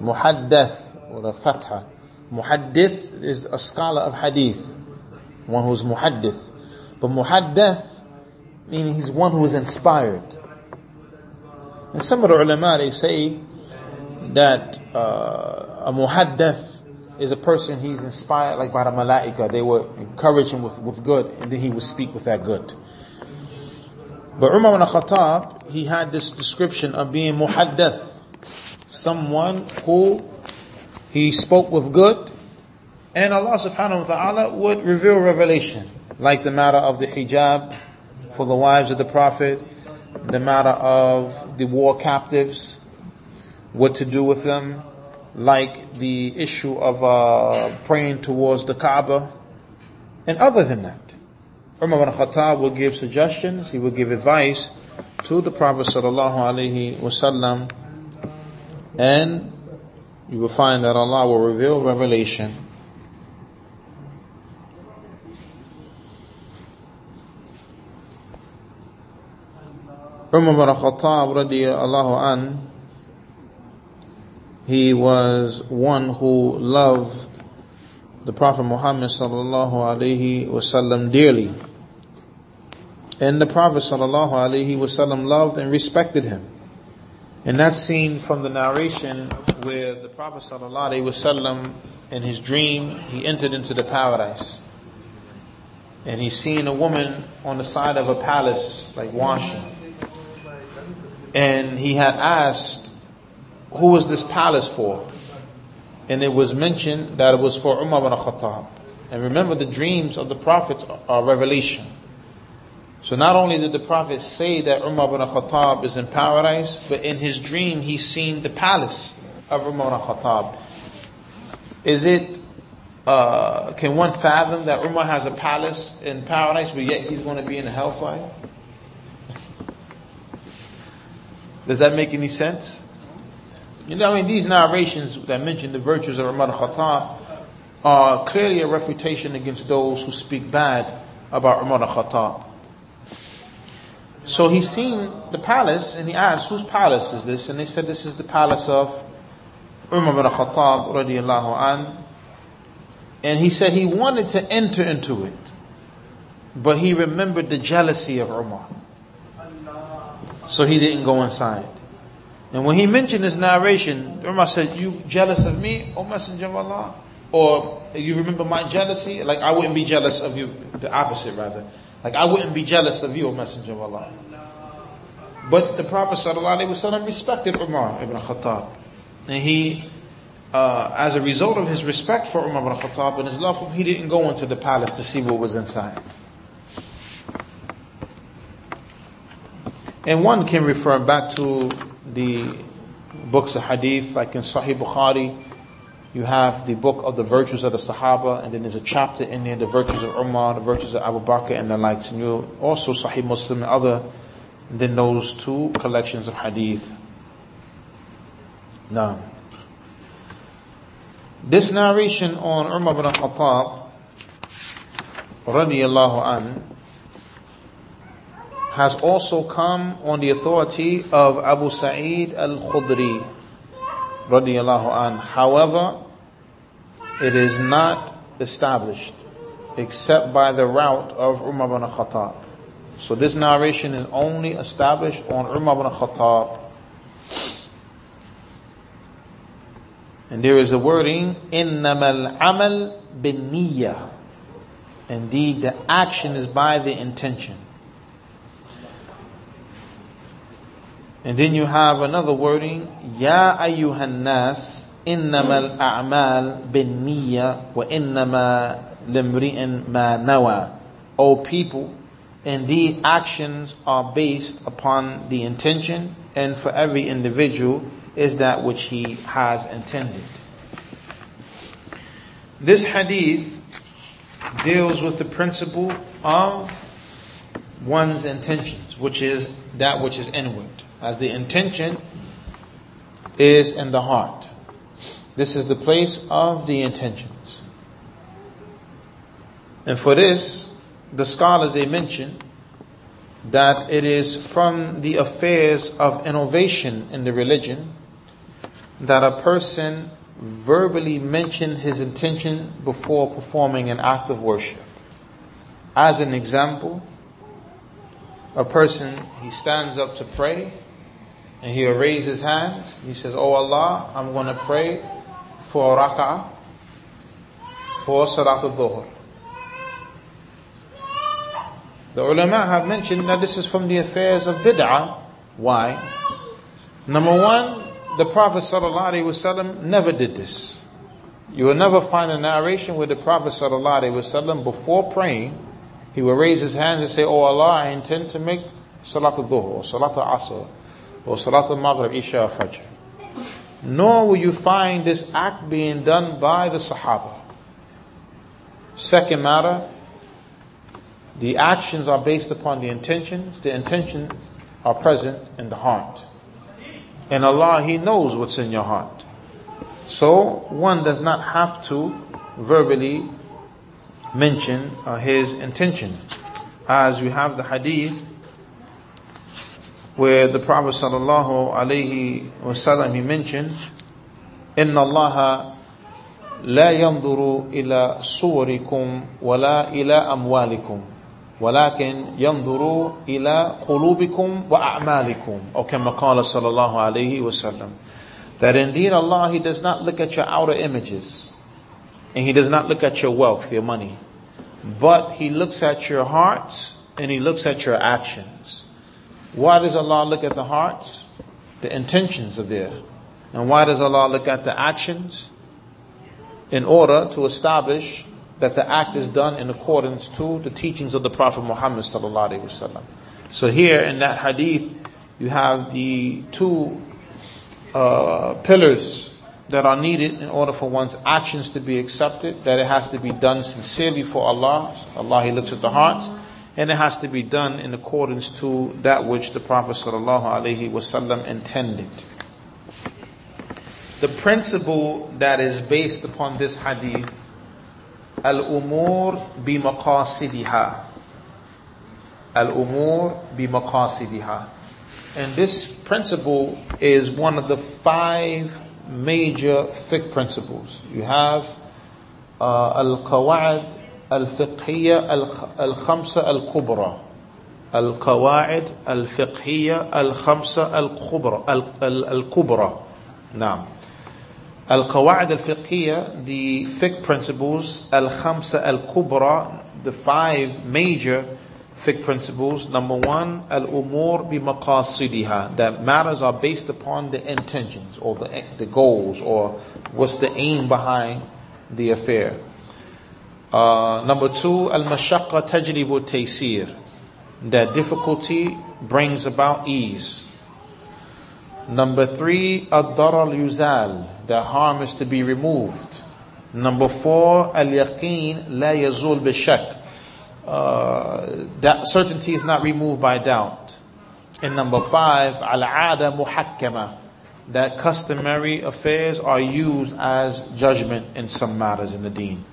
[SPEAKER 1] Muhaddath with a fatha. Muhaddith is a scholar of hadith, one who's Muhaddith. But Muhaddath meaning he's one who is inspired. And some of the ulama, they say that uh, a muhaddath is a person he's inspired like by the malaika. They were encourage him with, with good and then he would speak with that good. But Umar ibn Khattab, he had this description of being muhaddath. Someone who he spoke with good and Allah subhanahu wa ta'ala would reveal revelation. Like the matter of the hijab, for the wives of the Prophet, the matter of the war captives, what to do with them, like the issue of uh, praying towards the Kaaba, and other than that. Umar ibn Khattab will give suggestions, he will give advice to the Prophet sallallahu alaihi wasallam, and you will find that Allah will reveal revelation. Umar ibn Khattab radiallahu an, he was one who loved the Prophet Muhammad sallallahu alaihi wasallam dearly. And the Prophet sallallahu alaihi wasallam loved and respected him. And that's seen from the narration where the Prophet wasallam in his dream, he entered into the paradise. And he's seen a woman on the side of a palace, like washing. And he had asked who was this palace for? And it was mentioned that it was for Umar ibn Khattab. And remember, the dreams of the prophets are revelation. So not only did the prophet say that Umar ibn Khattab is in paradise, but in his dream he's seen the palace of Umar ibn Khattab. Is it, uh, can one fathom that Umar has a palace in paradise, but yet he's going to be in hellfire? Does that make any sense? You know, I mean, these narrations that mention the virtues of Umar al Khattab are clearly a refutation against those who speak bad about Umar Khattab. So he's seen the palace and he asked, whose palace is this? And they said, this is the palace of Umar bin Khattab radiallahu an. And he said he wanted to enter into it, but he remembered the jealousy of Umar. So he didn't go inside. And when he mentioned this narration, Umar said, You jealous of me, O Messenger of Allah? Or you remember my jealousy? Like I wouldn't be jealous of you, the opposite rather. Like I wouldn't be jealous of you, O Messenger of Allah. But the Prophet ﷺ respected Umar ibn Khattab. And he, uh, as a result of his respect for Umar ibn Khattab and his love for him, he didn't go into the palace to see what was inside. And one can refer back to the books of hadith, like in Sahih Bukhari, you have the book of the virtues of the Sahaba, and then there's a chapter in there, the virtues of Umar, the virtues of Abu Bakr, and the likes. And you also Sahih Muslim and other than those two collections of hadith. Now, this narration on Umar bin Khattab, radiallahu anhu, has also come on the authority of Abu Sa'id al-Khudri radiyallahu an. However, it is not established except by the route of Umar bin Khattab. So this narration is only established on Umar bin Khattab. And there is a wording, إِنَّمَا الْعَمَلْ بِالنِّيَّةِ Indeed, the action is by the intention. And then you have another wording, Ya ayyuhan nas, innama al-a'mal bin wa innama limri'in ma nawa. O people, indeed actions are based upon the intention and for every individual is that which he has intended. This hadith deals with the principle of one's intentions, which is that which is inward as the intention is in the heart. This is the place of the intentions. And for this, the scholars they mention that it is from the affairs of innovation in the religion that a person verbally mention his intention before performing an act of worship. As an example, a person, he stands up to pray and he'll raise his hands. He says, Oh Allah, I'm going to pray for rak'ah, for salat al-dhuhr. The ulama have mentioned that this is from the affairs of bid'ah. Why? Number one, the Prophet ﷺ never did this. You will never find a narration where the Prophet ﷺ, before praying, he will raise his hands and say, Oh Allah, I intend to make Salat al-Dhuhr, Salat al-Asr, or Salat al-Maghrib, Isha, Fajr. Nor will you find this act being done by the Sahaba. Second matter, the actions are based upon the intentions. The intentions are present in the heart. And Allah, He knows what's in your heart. So one does not have to verbally mention uh, his intention. As we have the hadith where the Prophet sallallahu alaihi wasallam he mentioned, إن الله لا ينظر إلى صوركم ولا إلى أموالكم ولكن ينظر إلى قلوبكم وأعمالكم أو كما قال صلى الله عليه وسلم that indeed Allah He does not look at your outer images and He does not look at your wealth, your money but He looks at your hearts and He looks at your actions. Why does Allah look at the hearts? The intentions are there. And why does Allah look at the actions? In order to establish that the act is done in accordance to the teachings of the Prophet Muhammad. So here in that hadith, you have the two uh, pillars that are needed in order for one's actions to be accepted, that it has to be done sincerely for Allah. Allah, He looks at the hearts. And it has to be done in accordance to that which the Prophet ﷺ intended. The principle that is based upon this hadith, al-umur bi maqasidiha. Al-umur bi maqasidiha. And this principle is one of the five major fiqh principles. You have uh, al-qawaid al-fiqhiyya al-khamsa al-kubra. القواعد الفقهية الخمسة الكبرى الكبرى نعم القواعد الفقهية the fiqh principles الخمسة الكبرى the five major fiqh principles. Number one, bi maqasidiha. That matters are based upon the intentions or the, the goals or what's the aim behind the affair. Uh, number two, al-mashaqqa tajlibu taysir. That difficulty brings about ease. Number three, ad-darar yuzal. That harm is to be removed. Number four, al-yaqeen la yazul bi uh, that certainty is not removed by doubt. And number five, al-ada muhakkama, that customary affairs are used as judgment in some matters in the deen.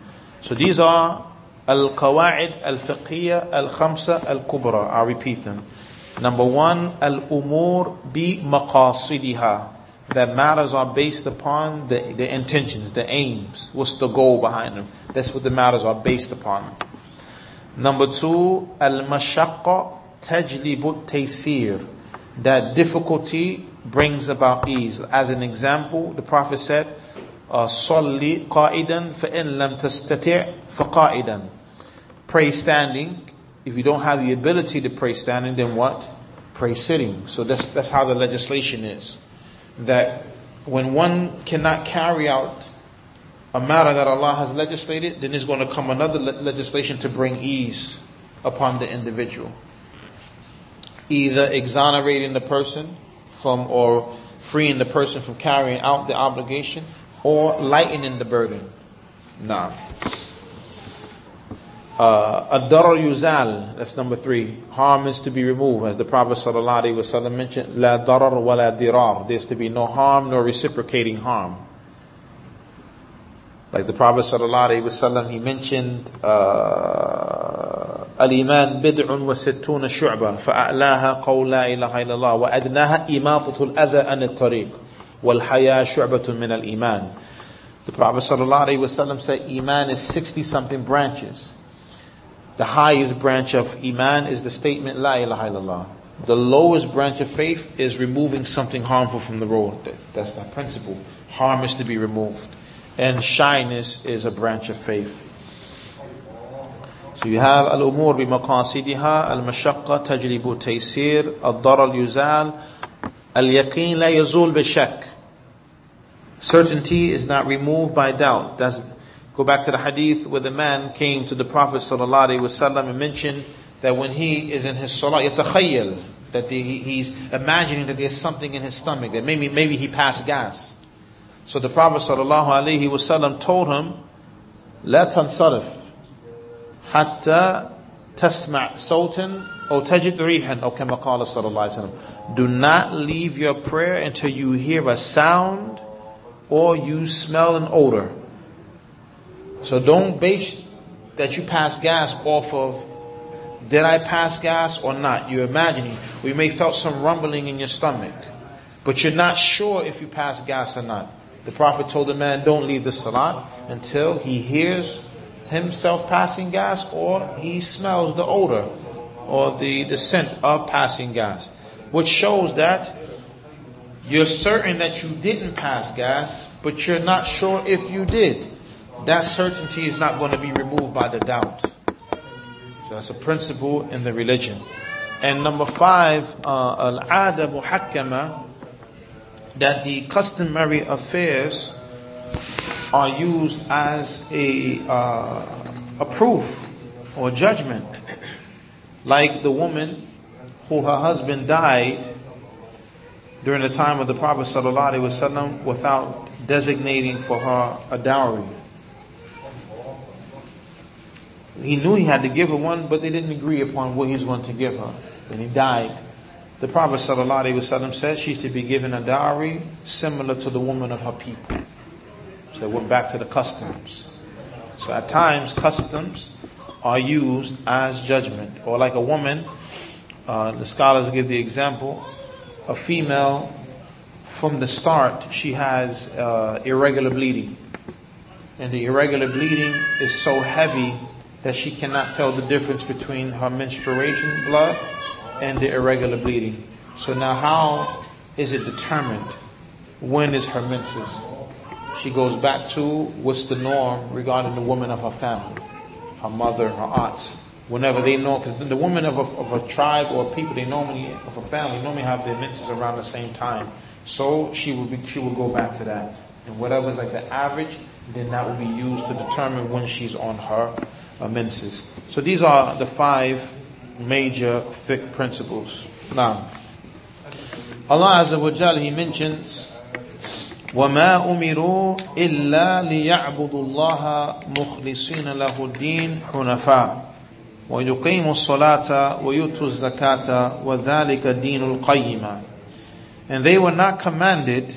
[SPEAKER 1] So these are al-qawaid al-fiqhiyya al-khamsa al-kubra. i repeat them. Number one, al-umur bi maqasidiha. That matters are based upon the, the intentions, the aims. What's the goal behind them? That's what the matters are based upon. Number two, al-mashaqqa tajlibu taysir. That difficulty brings about ease. As an example, the Prophet said, Uh, "Salli qa'idan fa'in lam tastati' faqa'idan." Pray standing. If you don't have the ability to pray standing, then what? Pray sitting. So that's that's how the legislation is. That when one cannot carry out a matter that Allah has legislated, then there's going to come another le- legislation to bring ease upon the individual. Either exonerating the person from or freeing the person from carrying out the obligation or lightening the burden. Nah. Uh, Adar yuzal, that's number three. Harm is to be removed. As the Prophet ﷺ mentioned, La darar wa la dirar. There's to be no harm nor reciprocating harm. Like the Prophet ﷺ, he mentioned, uh, Al-Iman bid'un wa sittuna shu'ba, fa'a'laha qaw ilaha illallah, wa adnaha imatatul adha an tariq والحياة شعبة من الإيمان The Prophet ﷺ said Iman is 60 something branches. The highest branch of Iman is the statement La ilaha illallah. The lowest branch of faith is removing something harmful from the road. That's the principle. Harm is to be removed and shyness is a branch of faith. So you have al-umur bi maqasidiha, al-mashaqqa tajlibu taysir, al-darar yuzal, al-yaqeen la yazul bi Certainty is not removed by doubt. Doesn't go back to the hadith where the man came to the Prophet sallallahu alaihi wasallam and mentioned that when he is in his salah, yatakhayyal, that the, he, he's imagining that there's something in his stomach, that maybe, maybe he passed gas. So the Prophet sallallahu alaihi wasallam told him, لا تنصرف حتى تسمع صوتا أو تجد ريحا أو كما قال صلى الله عليه وسلم. Do not leave your prayer until you hear a sound or you smell an odor. So don't base that you pass gas off of did I pass gas or not? You're imagining. Or you may felt some rumbling in your stomach. But you're not sure if you passed gas or not. The Prophet told the man, don't leave the salat until he hears himself passing gas or he smells the odor or the, the scent of passing gas. Which shows that you're certain that you didn't pass gas, but you're not sure if you did. That certainty is not going to be removed by the doubt. So that's a principle in the religion. And number five, uh, al-ada muhakkama, that the customary affairs are used as a, uh, a proof or judgment. Like the woman who her husband died during the time of the Prophet ﷺ without designating for her a dowry. He knew he had to give her one, but they didn't agree upon what he was going to give her. When he died, the Prophet ﷺ said she's to be given a dowry similar to the woman of her people. So they went back to the customs. So at times, customs are used as judgment. Or like a woman, uh, the scholars give the example, a female, from the start, she has uh, irregular bleeding. And the irregular bleeding is so heavy that she cannot tell the difference between her menstruation blood and the irregular bleeding. So now how is it determined when is her menses? She goes back to what's the norm regarding the woman of her family, her mother, her aunts Whenever they know, because the women of a, of a tribe or people, they normally, of a family, normally have their menses around the same time. So she will be, she will go back to that. And whatever is like the average, then that will be used to determine when she's on her uh, menses. So these are the five major fiqh principles. Now, Allah Azza wa Jal, He mentions, وما أمروا إلا ليعبدوا الله مخلصين له الدين حنفاء ويقيموا الصلاة ويؤتوا الزكاة وذلك دين القيمة And they were not commanded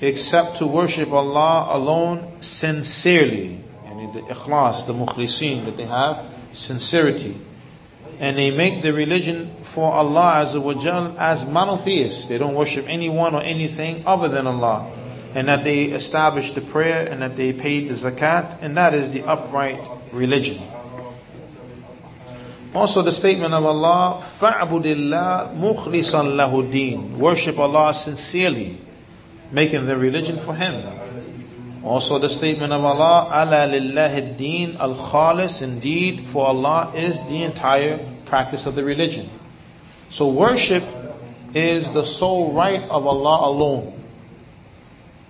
[SPEAKER 1] except to worship Allah alone sincerely. And the ikhlas, the mukhlisin that they have, sincerity. And they make the religion for Allah as as monotheists. They don't worship anyone or anything other than Allah. And that they establish the prayer and that they paid the zakat, and that is the upright religion. Also the statement of Allah, فَعْبُدِ اللَّهِ مُخْلِصًا لَهُ الدِّينِ Worship Allah sincerely making the religion for him. Also the statement of Allah, Ala lillahi deen al khalis, indeed for Allah is the entire practice of the religion. So worship is the sole right of Allah alone.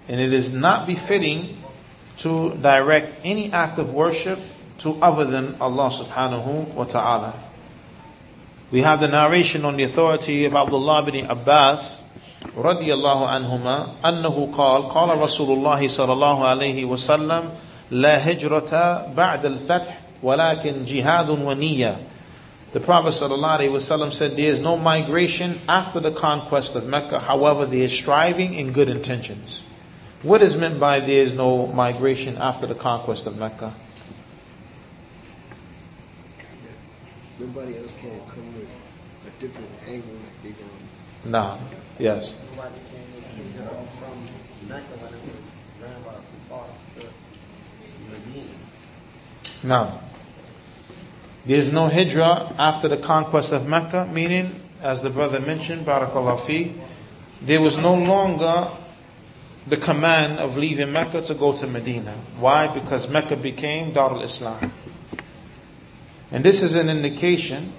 [SPEAKER 1] And it is not befitting to direct any act of worship to other than Allah subhanahu wa ta'ala. We have the narration on the authority of Abdullah bin Abbas رضي الله عنهما أنه قال قال رسول الله صلى الله عليه وسلم لا هجرة بعد الفتح ولكن جهاد ونية The Prophet ﷺ said there is no migration after the conquest of Mecca, however, there is striving in good intentions. What is meant by there is no migration after the conquest of Mecca?
[SPEAKER 2] Nobody else can come with a different angle like they do.
[SPEAKER 1] No. Yes. No, there is no hijrah after the conquest of Mecca, meaning, as the brother mentioned, Barakallah fi, there was no longer the command of leaving Mecca to go to Medina. Why? Because Mecca became Darul Islam. And this is an indication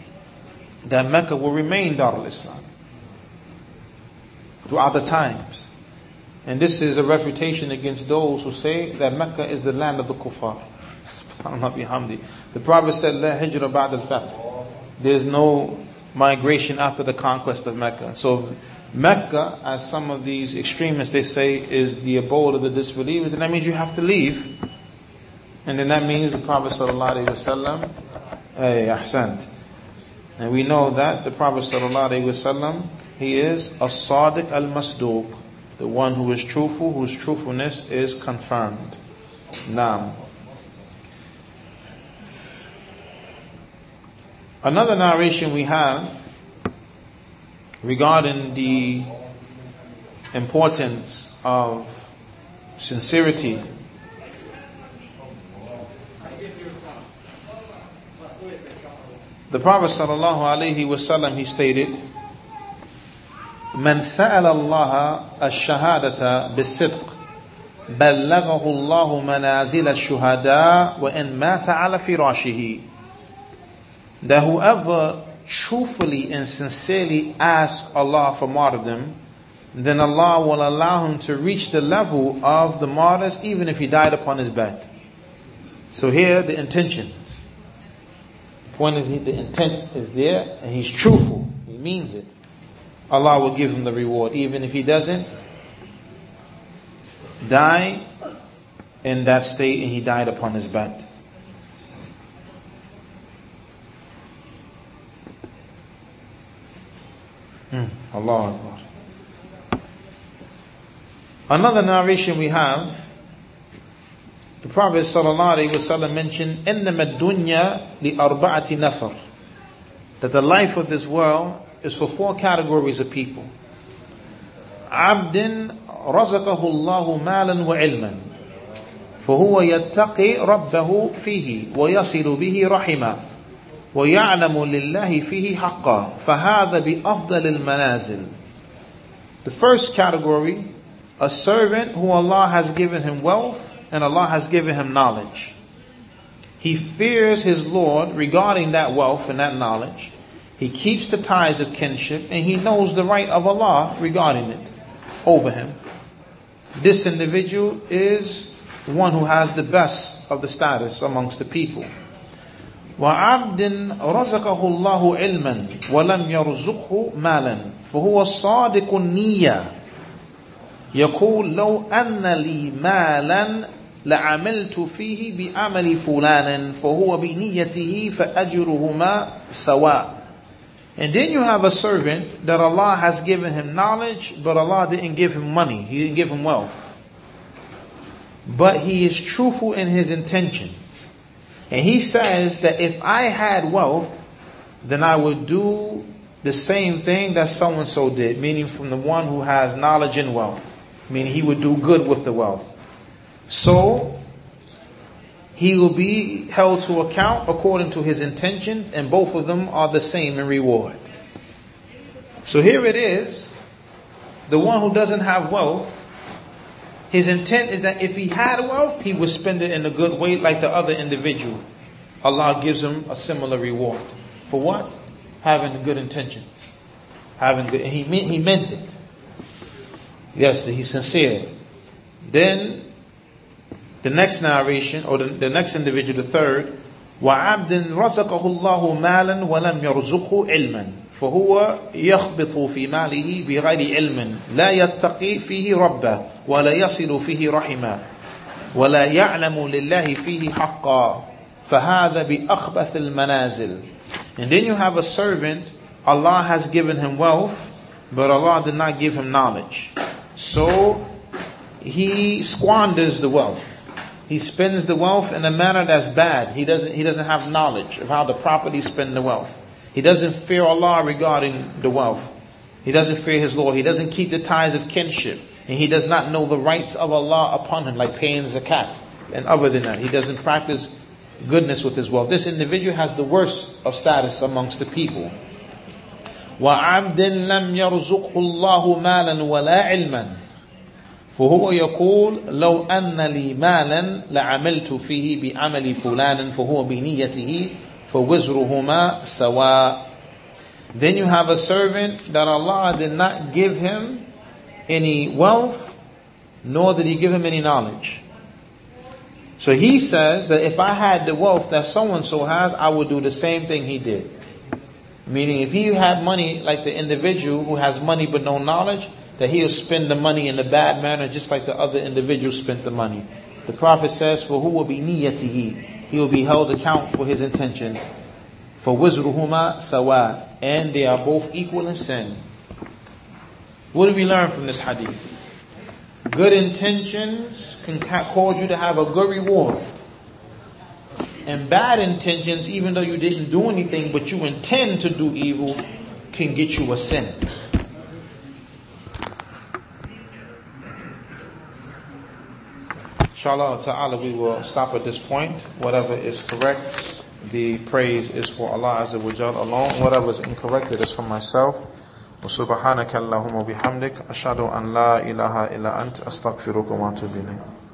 [SPEAKER 1] that Mecca will remain Darul Islam throughout the times. And this is a refutation against those who say that Mecca is the land of the kuffar. The Prophet said, La hijra ba'd al There's no migration after the conquest of Mecca. So Mecca, as some of these extremists they say, is the abode of the disbelievers, and that means you have to leave. And then that means the Prophet sallallahu alaihi wasallam, hey, ahsant. And we know that the Prophet wasallam, he is a sadiq al-masduq, the one who is truthful, whose truthfulness is confirmed. Now, another narration we have regarding the importance of sincerity. The Prophet sallallahu alaihi wasallam he stated, من سأل الله الشهادة بالصدق بلغه الله منازل الشهداء وإن مات على فراشه that whoever truthfully and sincerely asks Allah for martyrdom, then Allah will allow him to reach the level of the martyrs even if he died upon his bed. So here the intentions. Point is the intent is there and he's truthful. He means it. Allah will give him the reward even if he doesn't die in that state and he died upon his bed. Mm, Allah Akbar. Another narration we have, the Prophet ﷺ mentioned, إِنَّمَا الدُّنْيَا لِأَرْبَعَةِ نَفَرٍ That the life of this world is for four categories of people. عبد رزقه الله مالا وعلما فهو يتقي ربه فيه ويصل به رحمه ويعلم لله فيه حقا فهذا بأفضل المنازل The first category, a servant who Allah has given him wealth and Allah has given him knowledge. He fears his Lord regarding that wealth and that knowledge. He keeps the ties of kinship and he knows the right of Allah regarding it over him. This individual is one who has the best of the status amongst the people. وعبد رزقه الله علما ولم يرزقه مالا فهو صادق النية يقول لو أن لي مالا لعملت فيه بعمل فلان فهو بنيته فأجرهما سواء And then you have a servant that Allah has given him knowledge, but Allah didn't give him money. He didn't give him wealth. But he is truthful in his intentions. And he says that if I had wealth, then I would do the same thing that so and so did, meaning from the one who has knowledge and wealth, meaning he would do good with the wealth. So, he will be held to account according to his intentions, and both of them are the same in reward. So here it is the one who doesn't have wealth his intent is that if he had wealth, he would spend it in a good way like the other individual. Allah gives him a similar reward. For what? Having good intentions. Having good, he meant, he meant it. Yes, he's sincere. Then, the next narration, or the, the next individual, the third, وعبد رزقه الله مالا ولم يرزقه علما فهو يخبط في ماله بغير علم لا يتقي فيه ربه ولا يصل فيه رحمه ولا يعلم لله فيه حقا فهذا بأخبث المنازل And then you have a servant, Allah has given him wealth, but Allah did not give him knowledge. So he squanders the wealth. He spends the wealth in a manner that's bad. He doesn't, he doesn't have knowledge of how the property spend the wealth. He doesn't fear Allah regarding the wealth. He doesn't fear His Lord. He doesn't keep the ties of kinship. And he does not know the rights of Allah upon him, like paying zakat. And other than that, he doesn't practice goodness with his wealth. This individual has the worst of status amongst the people. وعبد لم يرزقه الله مالا ولا علما فهو يقول لو أن لي مالا لعملت فيه بعمل فلان فهو بنيته فَوِزْرُهُمَا سَوَاء Then you have a servant that Allah did not give him any wealth, nor did He give him any knowledge. So he says that if I had the wealth that so and so has, I would do the same thing he did. Meaning if he had money like the individual who has money but no knowledge, that he'll spend the money in a bad manner just like the other individual spent the money. The Prophet says, for who will be niyatihi? He will be held account for his intentions. For wizruhuma sawa. And they are both equal in sin. What do we learn from this hadith? Good intentions can cause you to have a good reward. And bad intentions, even though you didn't do anything, but you intend to do evil, can get you a sin. Inshallah ta'ala, we will stop at this point. Whatever is correct, the praise is for Allah Azza wa Jal alone. Whatever is incorrect, it is for myself. وسبحانك اللهم وبحمدك أشهد أن لا إله إلا أنت أستغفرك وأتوب إليك